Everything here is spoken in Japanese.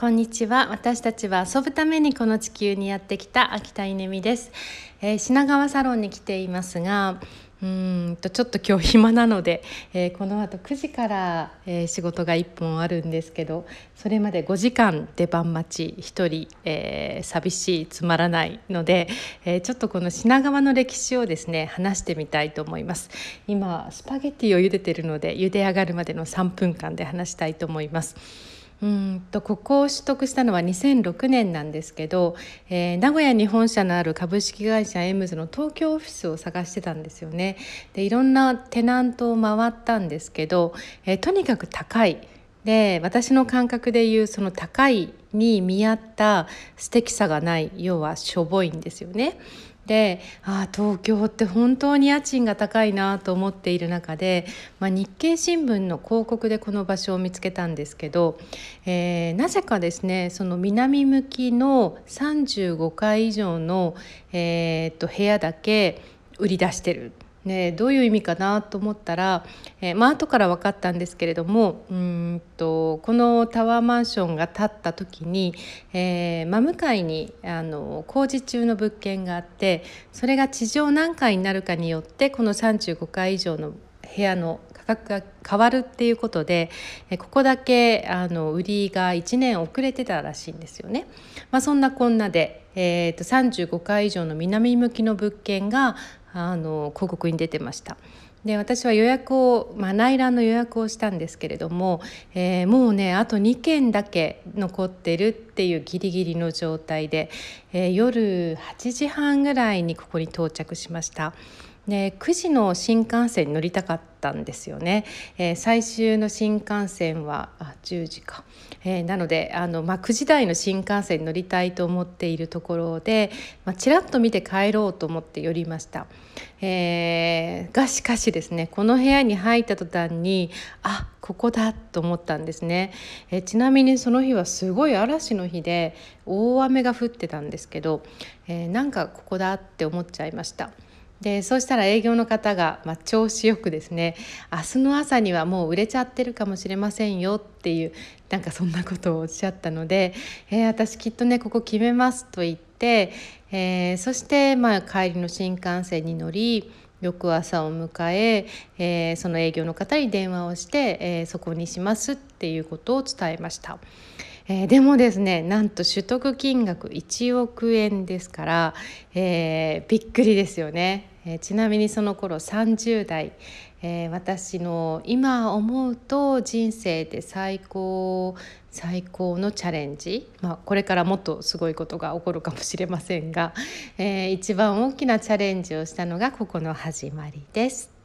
こんにちは。私たちは遊ぶためにこの地球にやってきた秋田稲美です、えー、品川サロンに来ていますがうんとちょっと今日暇なので、えー、この後9時から、えー、仕事が1本あるんですけどそれまで5時間出番待ち1人、えー、寂しいつまらないので、え、ちょっとこの品川の歴史をですね話してみたいと思います。今スパゲッティを茹でてるので茹で上がるまでの3分間で話したいと思います。うんとここを取得したのは2006年なんですけど、えー、名古屋に本社のある株式会社エムズの東京オフィスを探してたんですよね。でいろんなテナントを回ったんですけど、えー、とにかく高い。で私の感覚でいうその高いに見合った素敵さがない要はしょぼいんですよね。でああ東京って本当に家賃が高いなと思っている中で、まあ、日経新聞の広告でこの場所を見つけたんですけど、えー、なぜかですねその南向きの35階以上の、えー、っと部屋だけ売り出してる。ね、どういう意味かなと思ったら、えー、まあ後から分かったんですけれどもうんとこのタワーマンションが建った時に、えー、真向かいにあの工事中の物件があってそれが地上何階になるかによってこの35階以上の部屋の価格が変わるっていうことでここだけあの売りが1年遅れてたらしいんですよね。まあ、そんなこんなで、えー、と35階以上の南向きの物件があの広告に出てました。で私は予約を、まあ、内覧の予約をしたんですけれども、えー、もうねあと2件だけ残ってるっていうギリギリの状態で、えー、夜8時半ぐらいにここに到着しました。で9時の新幹線に乗りたかったんですよね、えー、最終の新幹線はあ10時か、えー、なのであの、まあ、9時台の新幹線に乗りたいと思っているところで、まあ、ちらっと見て帰ろうと思って寄りました、えー、がしかしですねこの部屋に入った途端にあここだと思ったんですね、え、ちなみにその日はすごい嵐の日で大雨が降ってたんですけど、え、なんかここだって思っちゃいました。でそうしたら営業の方が、まあ、調子よくですね明日の朝にはもう売れちゃってるかもしれませんよっていうなんかそんなことをおっしゃったので、えー、私きっとねここ決めますと言って、えー、そして、まあ、帰りの新幹線に乗り翌朝を迎ええー、その営業の方に電話をして、え、そこにしますっていうことを伝えました。えー、でもですねなんと取得金額1億円ですから、えー、びっくりですよね、えー、ちなみにその頃30代、え私の今思うと人生で最高最高のチャレンジ、まあ、これからもっとすごいことが起こるかもしれませんが、え一番大きなチャレンジをしたのがここの始まりです。